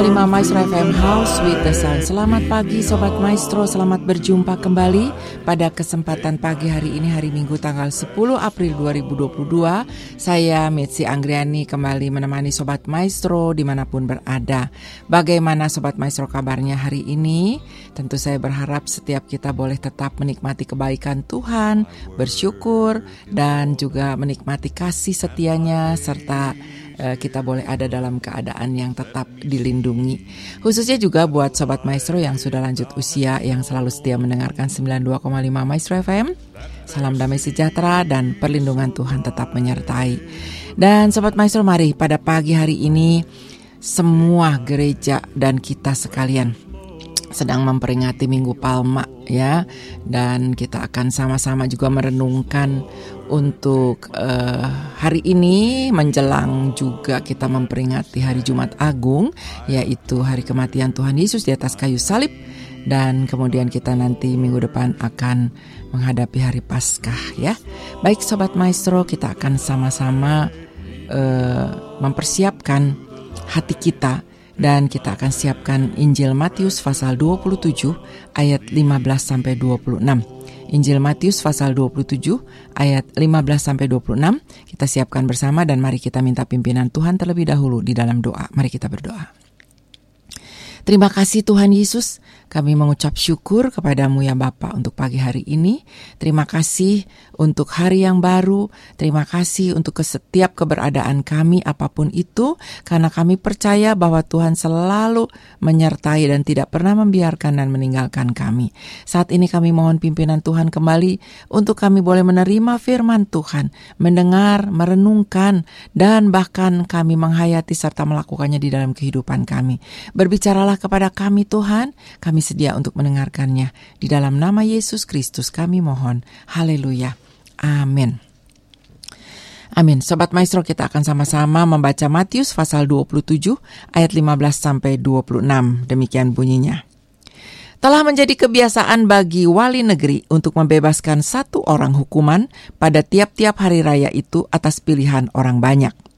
Maestro FM House with the Sun. Selamat pagi Sobat Maestro. Selamat berjumpa kembali Pada kesempatan pagi hari ini Hari Minggu tanggal 10 April 2022 Saya Mitzi Anggriani Kembali menemani Sobat Maestro Di mana pun berada. Bagaimana Sobat Maestro kabarnya hari ini? Tentu saya berharap setiap kita boleh tetap menikmati kebaikan Tuhan Bersyukur Dan juga menikmati kasih setianya Serta Eh, kita boleh ada dalam keadaan yang tetap dilindungi. Khususnya juga buat Sobat Maestro yang sudah lanjut usia yang selalu setia mendengarkan 92,5 Maestro FM. Salam damai sejahtera dan perlindungan Tuhan tetap menyertai. Dan Sobat Maestro mari pada pagi hari ini semua gereja dan kita sekalian sedang memperingati Minggu Palma ya dan kita akan sama-sama juga merenungkan untuk uh, hari ini menjelang juga kita memperingati hari Jumat Agung yaitu hari kematian Tuhan Yesus di atas kayu salib dan kemudian kita nanti minggu depan akan menghadapi hari Paskah ya. Baik sobat maestro, kita akan sama-sama uh, mempersiapkan hati kita dan kita akan siapkan Injil Matius pasal 27 ayat 15 sampai 26. Injil Matius pasal 27 ayat 15 sampai 26 kita siapkan bersama dan mari kita minta pimpinan Tuhan terlebih dahulu di dalam doa. Mari kita berdoa. Terima kasih Tuhan Yesus kami mengucap syukur kepadamu ya Bapa untuk pagi hari ini. Terima kasih untuk hari yang baru. Terima kasih untuk setiap keberadaan kami apa pun itu. Karena kami percaya bahwa Tuhan selalu menyertai dan tidak pernah membiarkan dan meninggalkan kami. Saat ini kami mohon pimpinan Tuhan kembali untuk kami boleh menerima firman Tuhan. Mendengar, merenungkan, dan bahkan kami menghayati serta melakukannya di dalam kehidupan kami. Berbicaralah kepada kami Tuhan. Kami sedia untuk mendengarkannya. Di dalam nama Yesus Kristus kami mohon. Haleluya. Amin. Amin. Sobat Maestro kita akan sama-sama membaca Matius pasal 27 ayat 15 sampai 26. Demikian bunyinya. Telah menjadi kebiasaan bagi wali negeri untuk membebaskan satu orang hukuman pada tiap-tiap hari raya itu atas pilihan orang banyak.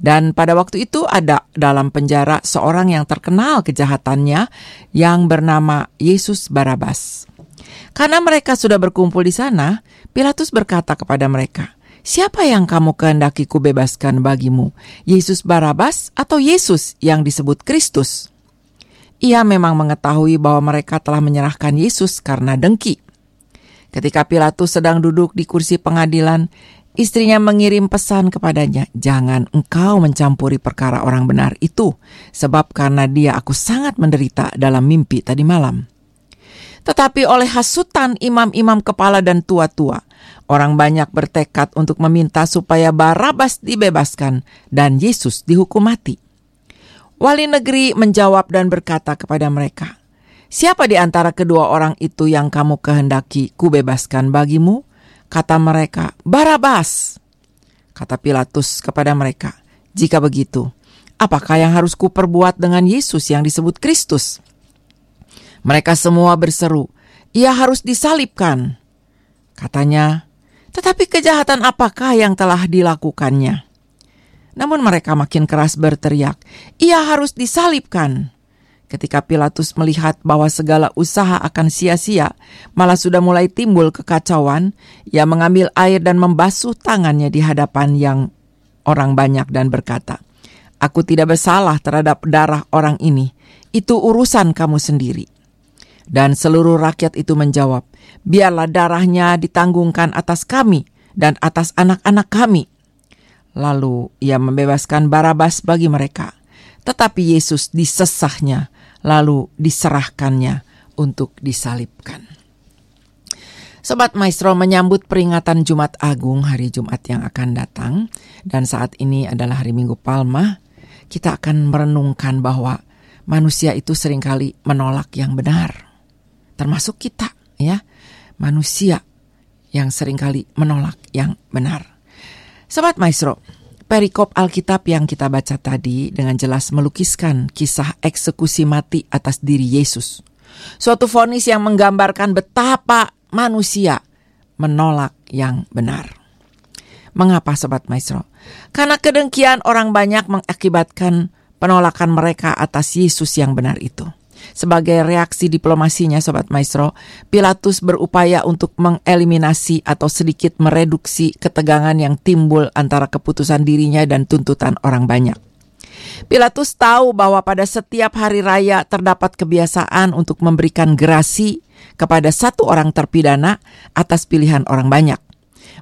Dan pada waktu itu ada dalam penjara seorang yang terkenal kejahatannya yang bernama Yesus Barabas. Karena mereka sudah berkumpul di sana, Pilatus berkata kepada mereka, Siapa yang kamu kehendaki kubebaskan bagimu, Yesus Barabas atau Yesus yang disebut Kristus? Ia memang mengetahui bahwa mereka telah menyerahkan Yesus karena dengki. Ketika Pilatus sedang duduk di kursi pengadilan, Istrinya mengirim pesan kepadanya, "Jangan engkau mencampuri perkara orang benar itu, sebab karena dia aku sangat menderita dalam mimpi tadi malam." Tetapi oleh hasutan imam-imam kepala dan tua-tua, orang banyak bertekad untuk meminta supaya Barabas dibebaskan dan Yesus dihukum mati. Wali negeri menjawab dan berkata kepada mereka, "Siapa di antara kedua orang itu yang kamu kehendaki kubebaskan bagimu?" Kata mereka, Barabas. Kata Pilatus kepada mereka, jika begitu, apakah yang harus kuperbuat dengan Yesus yang disebut Kristus? Mereka semua berseru, ia harus disalibkan. Katanya, tetapi kejahatan apakah yang telah dilakukannya? Namun mereka makin keras berteriak, ia harus disalibkan. Ketika Pilatus melihat bahwa segala usaha akan sia-sia, malah sudah mulai timbul kekacauan, ia mengambil air dan membasuh tangannya di hadapan yang orang banyak dan berkata, Aku tidak bersalah terhadap darah orang ini, itu urusan kamu sendiri. Dan seluruh rakyat itu menjawab, Biarlah darahnya ditanggungkan atas kami dan atas anak-anak kami. Lalu ia membebaskan Barabas bagi mereka, tetapi Yesus disesahnya lalu diserahkannya untuk disalibkan. Sobat Maestro menyambut peringatan Jumat Agung hari Jumat yang akan datang dan saat ini adalah hari Minggu Palma, kita akan merenungkan bahwa manusia itu sering kali menolak yang benar. Termasuk kita ya, manusia yang sering kali menolak yang benar. Sobat Maestro, Perikop Alkitab yang kita baca tadi dengan jelas melukiskan kisah eksekusi mati atas diri Yesus. Suatu vonis yang menggambarkan betapa manusia menolak yang benar. Mengapa Sobat Maestro? Karena kedengkian orang banyak mengakibatkan penolakan mereka atas Yesus yang benar itu. Sebagai reaksi diplomasinya, Sobat Maestro, Pilatus berupaya untuk mengeliminasi atau sedikit mereduksi ketegangan yang timbul antara keputusan dirinya dan tuntutan orang banyak. Pilatus tahu bahwa pada setiap hari raya terdapat kebiasaan untuk memberikan gerasi kepada satu orang terpidana atas pilihan orang banyak.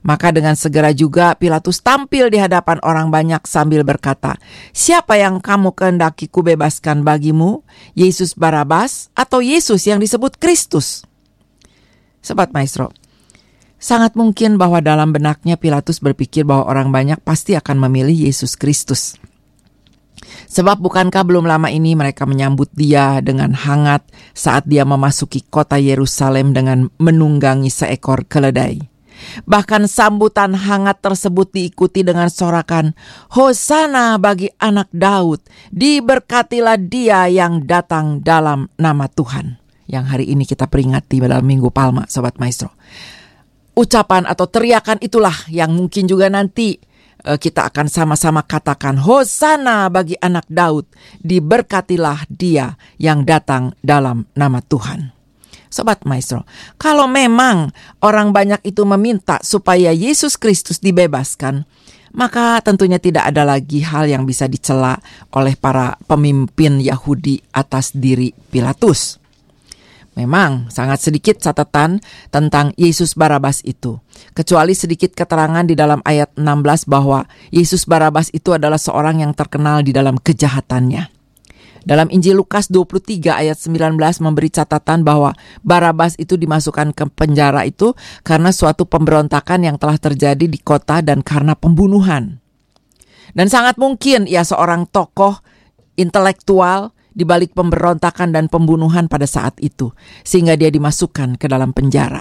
Maka dengan segera juga Pilatus tampil di hadapan orang banyak sambil berkata, Siapa yang kamu kehendaki kubebaskan bagimu? Yesus Barabas atau Yesus yang disebut Kristus? Sobat Maestro, sangat mungkin bahwa dalam benaknya Pilatus berpikir bahwa orang banyak pasti akan memilih Yesus Kristus. Sebab bukankah belum lama ini mereka menyambut dia dengan hangat saat dia memasuki kota Yerusalem dengan menunggangi seekor keledai. Bahkan sambutan hangat tersebut diikuti dengan sorakan, Hosana bagi anak Daud, diberkatilah dia yang datang dalam nama Tuhan. Yang hari ini kita peringati pada Minggu Palma, Sobat Maestro. Ucapan atau teriakan itulah yang mungkin juga nanti Eh, kita akan sama-sama katakan Hosana bagi anak Daud, diberkatilah dia yang datang dalam nama Tuhan. Sobat Maestro, kalau memang orang banyak itu meminta supaya Yesus Kristus dibebaskan, maka tentunya tidak ada lagi hal yang bisa dicela oleh para pemimpin Yahudi atas diri Pilatus. Memang sangat sedikit catatan tentang Yesus Barabas itu. Kecuali sedikit keterangan di dalam ayat 16 bahwa Yesus Barabas itu adalah seorang yang terkenal di dalam kejahatannya. Dalam Injil Lukas 23 ayat 19 memberi catatan bahwa Barabas itu dimasukkan ke penjara itu karena suatu pemberontakan yang telah terjadi di kota dan karena pembunuhan. Dan sangat mungkin ia seorang tokoh intelektual di balik pemberontakan dan pembunuhan pada saat itu, sehingga dia dimasukkan ke dalam penjara.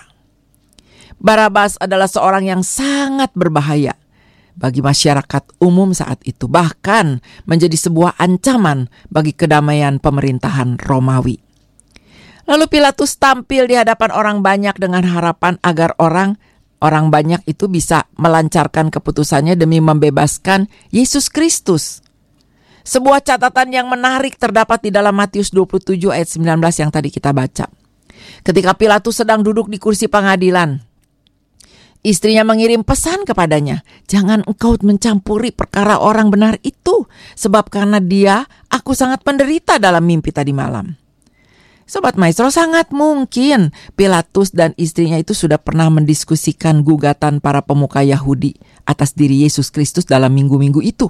Barabas adalah seorang yang sangat berbahaya bagi masyarakat umum saat itu, bahkan menjadi sebuah ancaman bagi kedamaian pemerintahan Romawi. Lalu Pilatus tampil di hadapan orang banyak dengan harapan agar orang orang banyak itu bisa melancarkan keputusannya demi membebaskan Yesus Kristus. Sebuah catatan yang menarik terdapat di dalam Matius 27 ayat 19 yang tadi kita baca. Ketika Pilatus sedang duduk di kursi pengadilan, istrinya mengirim pesan kepadanya, "Jangan engkau mencampuri perkara orang benar itu, sebab karena dia aku sangat menderita dalam mimpi tadi malam." Sobat Maestro sangat mungkin Pilatus dan istrinya itu sudah pernah mendiskusikan gugatan para pemuka Yahudi atas diri Yesus Kristus dalam minggu-minggu itu.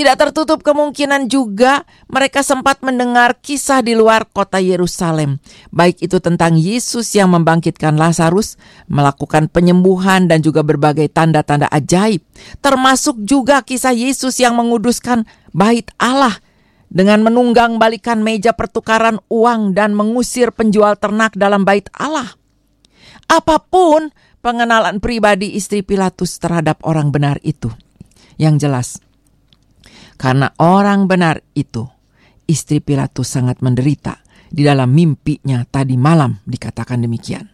Tidak tertutup kemungkinan juga mereka sempat mendengar kisah di luar kota Yerusalem, baik itu tentang Yesus yang membangkitkan Lazarus, melakukan penyembuhan dan juga berbagai tanda-tanda ajaib, termasuk juga kisah Yesus yang menguduskan bait Allah dengan menunggang balikan meja pertukaran uang dan mengusir penjual ternak dalam bait Allah. Apa pun pengenalan pribadi istri Pilatus terhadap orang benar itu, yang jelas karena orang benar itu, istri Pilatus sangat menderita di dalam mimpinya tadi malam dikatakan demikian.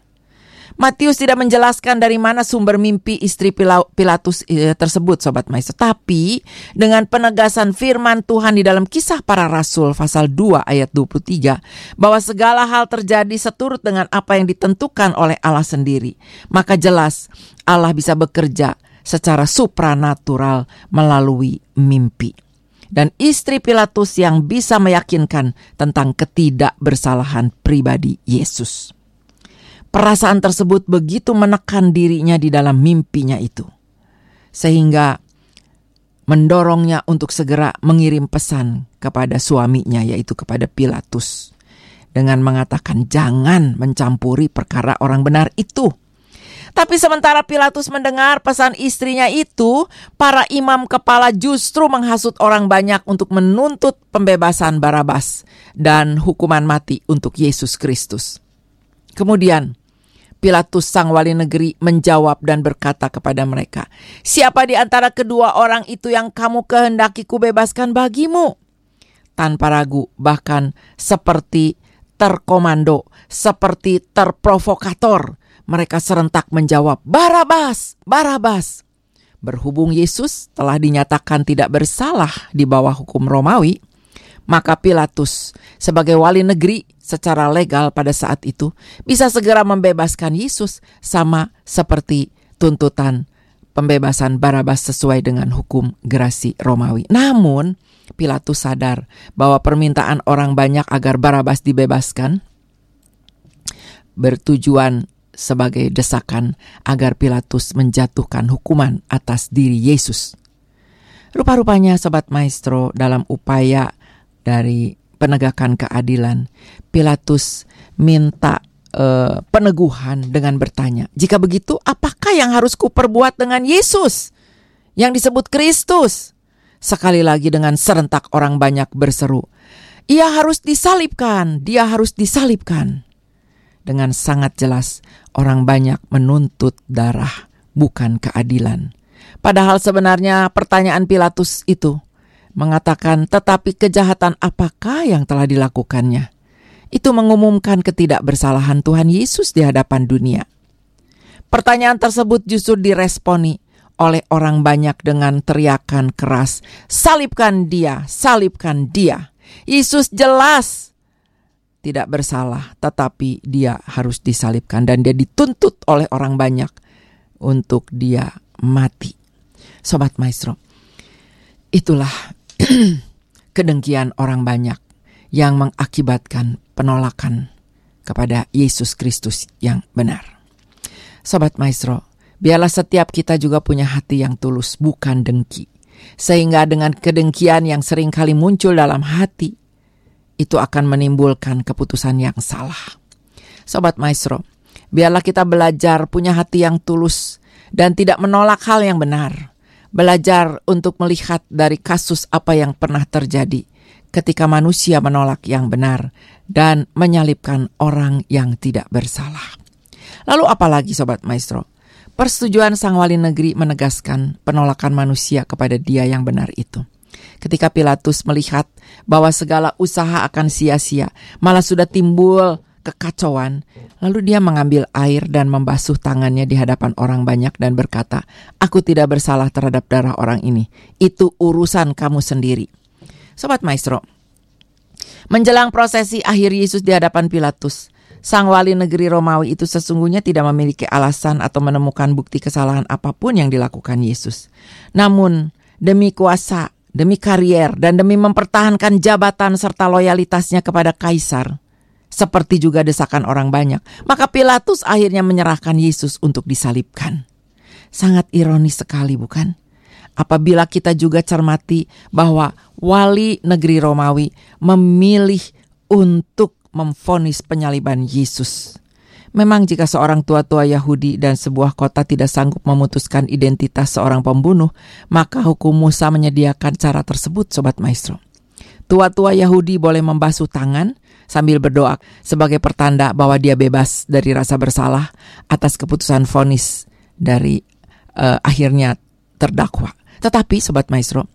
Matius tidak menjelaskan dari mana sumber mimpi istri Pilatus eh, tersebut, Sobat Maestro. Tapi dengan penegasan firman Tuhan di dalam kisah para rasul pasal 2 ayat 23, bahwa segala hal terjadi seturut dengan apa yang ditentukan oleh Allah sendiri. Maka jelas Allah bisa bekerja secara supranatural melalui mimpi dan istri Pilatus yang bisa meyakinkan tentang ketidakbersalahan pribadi Yesus. Perasaan tersebut begitu menekan dirinya di dalam mimpinya itu, sehingga mendorongnya untuk segera mengirim pesan kepada suaminya, yaitu kepada Pilatus, dengan mengatakan, "Jangan mencampuri perkara orang benar itu." Tapi sementara Pilatus mendengar pesan istrinya itu, para imam kepala justru menghasut orang banyak untuk menuntut pembebasan Barabas dan hukuman mati untuk Yesus Kristus. Kemudian, Pilatus sang wali negeri menjawab dan berkata kepada mereka, "Siapa di antara kedua orang itu yang kamu kehendaki kubebaskan bagimu?" Tanpa ragu, bahkan seperti terkomando, seperti terprovokator, mereka serentak menjawab, Barabas, Barabas. Berhubung Yesus telah dinyatakan tidak bersalah di bawah hukum Romawi, maka Pilatus sebagai wali negeri secara legal pada saat itu bisa segera membebaskan Yesus sama seperti tuntutan pembebasan Barabas sesuai dengan hukum gerasi Romawi. Namun, Pilatus sadar bahwa permintaan orang banyak agar Barabas dibebaskan bertujuan sebagai desakan agar Pilatus menjatuhkan hukuman atas diri Yesus. Rupa-rupanya Sobat Maestro dalam upaya dari penegakan keadilan, Pilatus minta uh, peneguhan dengan bertanya, "Jika begitu, apakah yang harus kuperbuat dengan Yesus yang disebut Kristus?" Sekali lagi dengan serentak orang banyak berseru, "Ia harus disalibkan, dia harus disalibkan." Dengan sangat jelas, orang banyak menuntut darah, bukan keadilan. Padahal sebenarnya pertanyaan Pilatus itu mengatakan, "Tetapi kejahatan apakah yang telah dilakukannya?" Itu mengumumkan ketidakbersalahan Tuhan Yesus di hadapan dunia. Pertanyaan tersebut justru diresponi oleh orang banyak dengan teriakan keras, "Salibkan dia, salibkan dia!" Yesus jelas tidak bersalah, tetapi dia harus disalibkan dan dia dituntut oleh orang banyak untuk dia mati. Sobat Maestro, itulah kedengkian orang banyak yang mengakibatkan penolakan kepada Yesus Kristus yang benar. Sobat Maestro, biarlah setiap kita juga punya hati yang tulus, bukan dengki. Sehingga dengan kedengkian yang sering kali muncul dalam hati, itu akan menimbulkan keputusan yang salah. Sobat Maestro, biarlah kita belajar punya hati yang tulus dan tidak menolak hal yang benar. Belajar untuk melihat dari kasus apa yang pernah terjadi ketika manusia menolak yang benar dan menyalibkan orang yang tidak bersalah. Lalu apalagi Sobat Maestro? Persetujuan Sang Wali Negeri menegaskan penolakan manusia kepada dia yang benar itu. Ketika Pilatus melihat bahwa segala usaha akan sia-sia, malah sudah timbul kekacauan. Lalu dia mengambil air dan membasuh tangannya di hadapan orang banyak dan berkata, "Aku tidak bersalah terhadap darah orang ini. Itu urusan kamu sendiri." Sobat Maestro, menjelang prosesi akhir Yesus di hadapan Pilatus, Sang wali negeri Romawi itu sesungguhnya tidak memiliki alasan atau menemukan bukti kesalahan apa pun yang dilakukan Yesus. Namun, demi kuasa demi karier dan demi mempertahankan jabatan serta loyalitasnya kepada kaisar, seperti juga desakan orang banyak, maka Pilatus akhirnya menyerahkan Yesus untuk disalibkan. Sangat ironis sekali, bukan? Apabila kita juga cermati bahwa wali negeri Romawi memilih untuk memfonis penyaliban Yesus. Memang jika seorang tua-tua Yahudi dan sebuah kota tidak sanggup memutuskan identitas seorang pembunuh, maka hukum Musa menyediakan cara tersebut, Sobat Maestro. Tua-tua Yahudi boleh membasuh tangan sambil berdoa sebagai pertanda bahwa dia bebas dari rasa bersalah atas keputusan vonis dari uh, akhirnya terdakwa. Tetapi Sobat Maestro,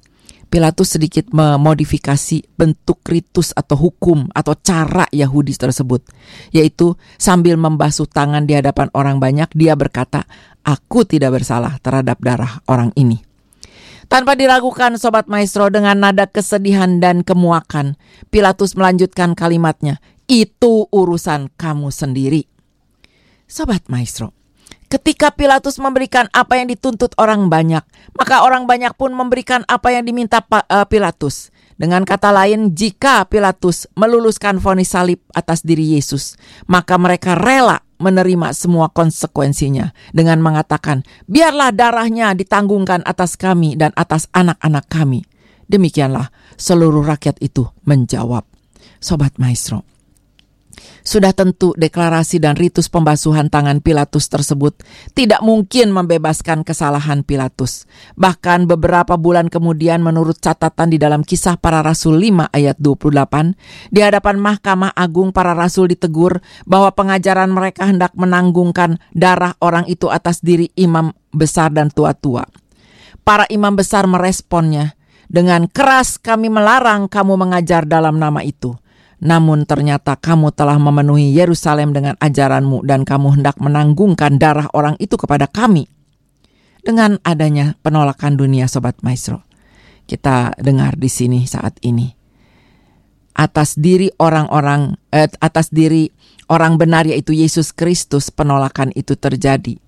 Pilatus sedikit memodifikasi bentuk ritus atau hukum atau cara Yahudi tersebut, yaitu sambil membasuh tangan di hadapan orang banyak, dia berkata, "Aku tidak bersalah terhadap darah orang ini." Tanpa diragukan Sobat Maestro dengan nada kesedihan dan kemuakan, Pilatus melanjutkan kalimatnya, "Itu urusan kamu sendiri." Sobat Maestro, Ketika Pilatus memberikan apa yang dituntut orang banyak, maka orang banyak pun memberikan apa yang diminta eh, Pilatus. Dengan kata lain, jika Pilatus meluluskan vonis salib atas diri Yesus, maka mereka rela menerima semua konsekuensinya dengan mengatakan, "Biarlah darahnya ditanggungkan atas kami dan atas anak-anak kami." Demikianlah seluruh rakyat itu menjawab. Sobat Maestro, sudah tentu deklarasi dan ritus pembasuhan tangan Pilatus tersebut tidak mungkin membebaskan kesalahan Pilatus. Bahkan beberapa bulan kemudian menurut catatan di dalam kisah para rasul 5 ayat 28, di hadapan Mahkamah Agung para rasul ditegur bahwa pengajaran mereka hendak menanggungkan darah orang itu atas diri imam besar dan tua-tua. Para imam besar meresponnya, dengan keras kami melarang kamu mengajar dalam nama itu. Namun ternyata kamu telah memenuhi Yerusalem dengan ajaranmu dan kamu hendak menanggungkan darah orang itu kepada kami. dengan adanya penolakan dunia sobat maestro. Kita dengar di sini saat ini. Atas diri orang-orang eh, atas diri orang benar yaitu Yesus Kristus penolakan itu terjadi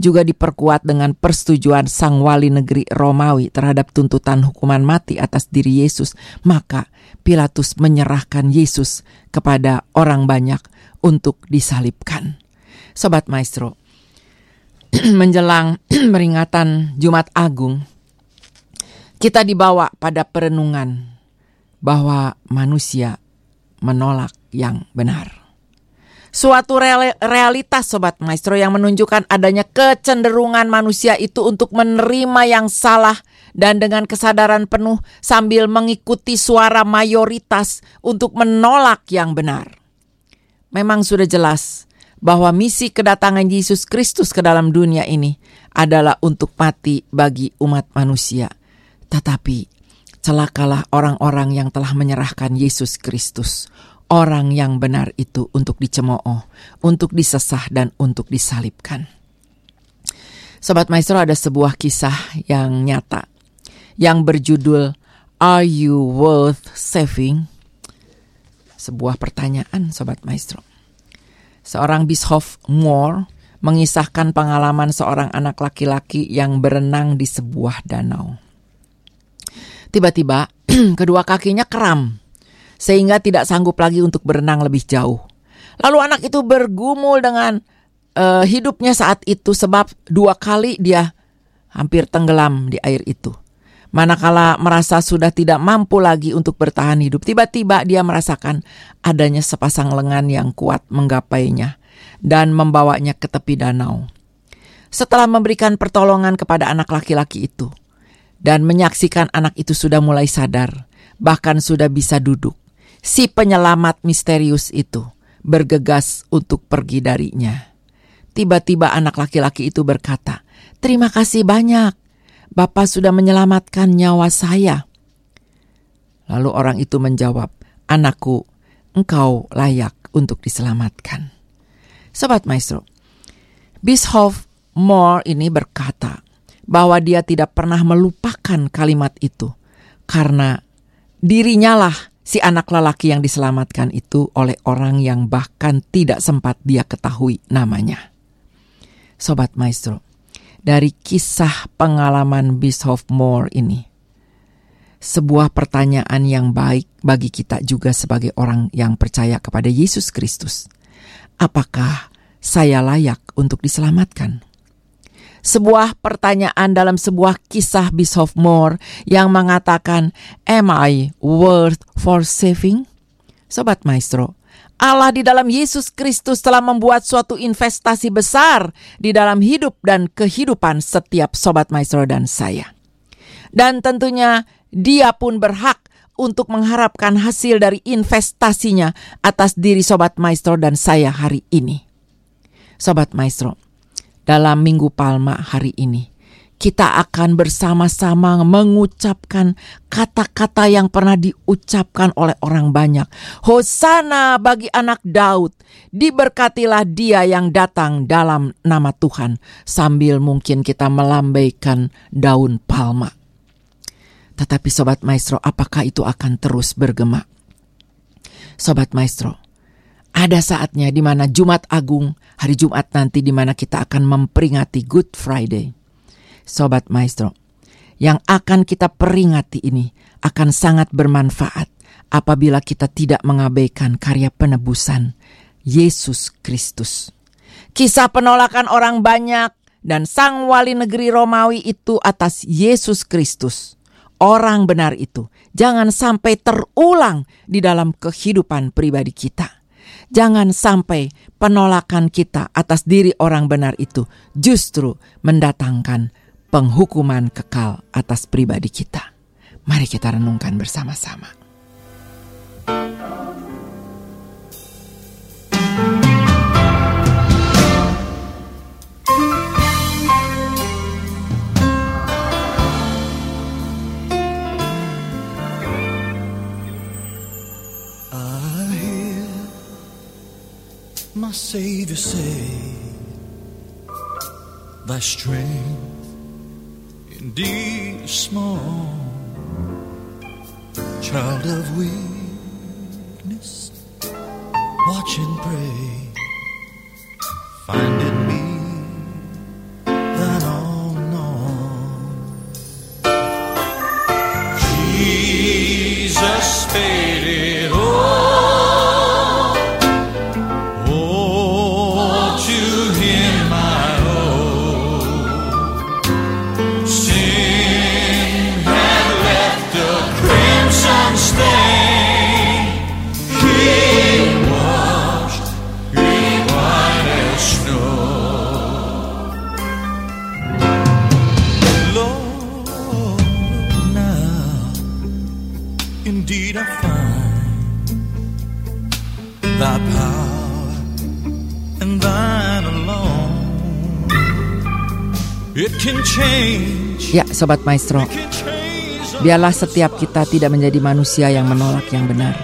juga diperkuat dengan persetujuan sang wali negeri Romawi terhadap tuntutan hukuman mati atas diri Yesus, maka Pilatus menyerahkan Yesus kepada orang banyak untuk disalibkan. Sobat Maestro, menjelang peringatan Jumat Agung, kita dibawa pada perenungan bahwa manusia menolak yang benar suatu realitas sobat maestro yang menunjukkan adanya kecenderungan manusia itu untuk menerima yang salah dan dengan kesadaran penuh sambil mengikuti suara mayoritas untuk menolak yang benar. Memang sudah jelas bahwa misi kedatangan Yesus Kristus ke dalam dunia ini adalah untuk mati bagi umat manusia. Tetapi celakalah orang-orang yang telah menyerahkan Yesus Kristus orang yang benar itu untuk dicemooh, untuk disesah dan untuk disalibkan. Sobat Maestro ada sebuah kisah yang nyata yang berjudul Are You Worth Saving? Sebuah pertanyaan Sobat Maestro. Seorang Bischoff Moore mengisahkan pengalaman seorang anak laki-laki yang berenang di sebuah danau. Tiba-tiba kedua kakinya kram sehingga tidak sanggup lagi untuk berenang lebih jauh. Lalu anak itu bergumul dengan uh, hidupnya saat itu sebab dua kali dia hampir tenggelam di air itu. Manakala merasa sudah tidak mampu lagi untuk bertahan hidup, tiba-tiba dia merasakan adanya sepasang lengan yang kuat menggapainya dan membawanya ke tepi danau. Setelah memberikan pertolongan kepada anak laki-laki itu dan menyaksikan anak itu sudah mulai sadar, bahkan sudah bisa duduk, si penyelamat misterius itu bergegas untuk pergi darinya. Tiba-tiba anak laki-laki itu berkata, "Terima kasih banyak, Bapak sudah menyelamatkan nyawa saya." Lalu orang itu menjawab, "Anakku, engkau layak untuk diselamatkan." Sobat Maestro, Bishop Moore ini berkata bahwa dia tidak pernah melupakan kalimat itu karena dirinya lah si anak lelaki yang diselamatkan itu oleh orang yang bahkan tidak sempat dia ketahui namanya. Sobat Maestro, dari kisah pengalaman Bishop Moore ini, sebuah pertanyaan yang baik bagi kita juga sebagai orang yang percaya kepada Yesus Kristus. Apakah saya layak untuk diselamatkan? Sebuah pertanyaan dalam sebuah kisah Bishop Moore yang mengatakan, Am I worth for saving? Sobat Maestro, Allah di dalam Yesus Kristus telah membuat suatu investasi besar di dalam hidup dan kehidupan setiap Sobat Maestro dan saya. Dan tentunya dia pun berhak untuk mengharapkan hasil dari investasinya atas diri Sobat Maestro dan saya hari ini. Sobat Maestro, dalam Minggu Palma hari ini. Kita akan bersama-sama mengucapkan kata-kata yang pernah diucapkan oleh orang banyak. Hosana bagi anak Daud, diberkatilah dia yang datang dalam nama Tuhan. Sambil mungkin kita melambaikan daun palma. Tetapi Sobat Maestro, apakah itu akan terus bergema? Sobat Maestro, ada saatnya di mana Jumat Agung, hari Jumat nanti di mana kita akan memperingati Good Friday. Sobat Maestro, yang akan kita peringati ini akan sangat bermanfaat apabila kita tidak mengabaikan karya penebusan Yesus Kristus. Kisah penolakan orang banyak dan sang wali negeri Romawi itu atas Yesus Kristus. Orang benar itu jangan sampai terulang di dalam kehidupan pribadi kita. Jangan sampai penolakan kita atas diri orang benar itu justru mendatangkan penghukuman kekal atas pribadi kita. Mari kita renungkan bersama-sama. My Savior say, Thy strength indeed is small, child of weakness, watch and pray, find and thine alone. It can change, Ya, Sobat Maestro, biarlah setiap kita tidak menjadi manusia yang menolak yang benar.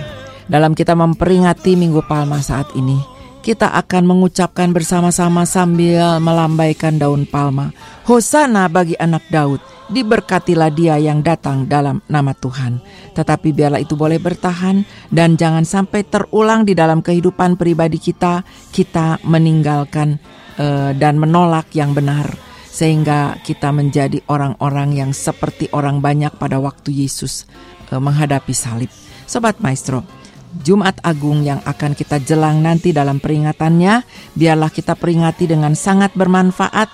Dalam kita memperingati Minggu Palma saat ini, kita akan mengucapkan bersama-sama sambil melambaikan daun palma. Hosana bagi anak Daud, diberkatilah dia yang datang dalam nama Tuhan. Tetapi biarlah itu boleh bertahan dan jangan sampai terulang di dalam kehidupan pribadi kita, kita meninggalkan eh, dan menolak yang benar sehingga kita menjadi orang-orang yang seperti orang banyak pada waktu Yesus eh, menghadapi salib. Sobat Maestro, Jumat Agung yang akan kita jelang nanti dalam peringatannya, biarlah kita peringati dengan sangat bermanfaat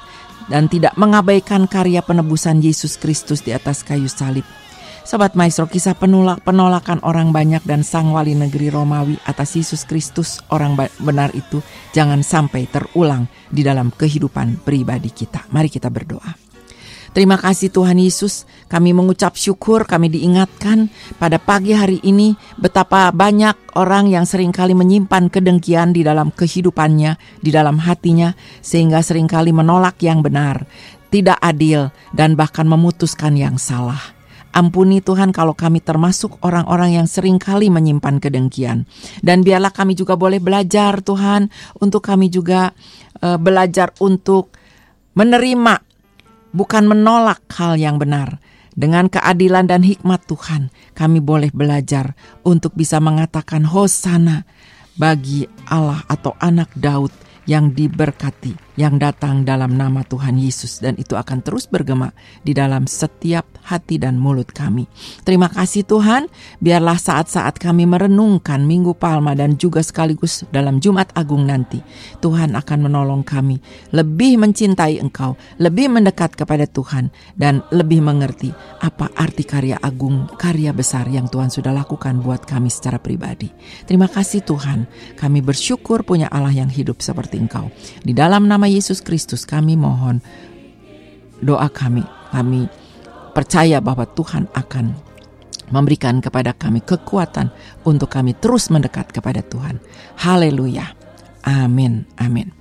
dan tidak mengabaikan karya penebusan Yesus Kristus di atas kayu salib. Sobat Maestro, kisah penolak penolakan orang banyak dan sang wali negeri Romawi atas Yesus Kristus orang benar itu jangan sampai terulang di dalam kehidupan pribadi kita. Mari kita berdoa. Terima kasih Tuhan Yesus, kami mengucap syukur kami diingatkan pada pagi hari ini betapa banyak orang yang sering kali menyimpan kedengkian di dalam kehidupannya, di dalam hatinya, sehingga sering kali menolak yang benar, tidak adil, dan bahkan memutuskan yang salah. Ampuni Tuhan kalau kami termasuk orang-orang yang sering kali menyimpan kedengkian. Dan biarlah kami juga boleh belajar Tuhan untuk kami juga eh, belajar untuk menerima bukan menolak hal yang benar. Dengan keadilan dan hikmat Tuhan, kami boleh belajar untuk bisa mengatakan hosana bagi Allah atau anak Daud yang diberkati, yang datang dalam nama Tuhan Yesus dan itu akan terus bergema di dalam setiap hati dan mulut kami. Terima kasih Tuhan, biarlah saat-saat kami merenungkan Minggu Palma dan juga sekaligus dalam Jumat Agung nanti, Tuhan akan menolong kami lebih mencintai Engkau, lebih mendekat kepada Tuhan dan lebih mengerti apa arti karya agung, karya besar yang Tuhan sudah lakukan buat kami secara pribadi. Terima kasih Tuhan, kami bersyukur punya Allah yang hidup seperti Engkau. Di dalam nama Yesus Kristus kami mohon doa kami. Kami percaya bahwa Tuhan akan memberikan kepada kami kekuatan untuk kami terus mendekat kepada Tuhan. Haleluya. Amin. Amin.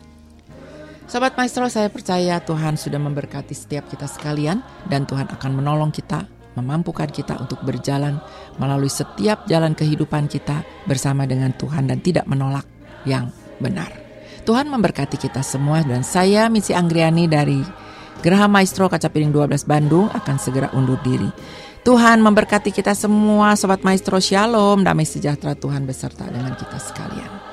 Sobat Maestro, saya percaya Tuhan sudah memberkati setiap kita sekalian dan Tuhan akan menolong kita, memampukan kita untuk berjalan melalui setiap jalan kehidupan kita bersama dengan Tuhan dan tidak menolak yang benar. Tuhan memberkati kita semua dan saya Misi Anggriani dari Geraha Maestro Kaca Piring 12 Bandung akan segera undur diri. Tuhan memberkati kita semua Sobat Maestro Shalom, damai sejahtera Tuhan beserta dengan kita sekalian.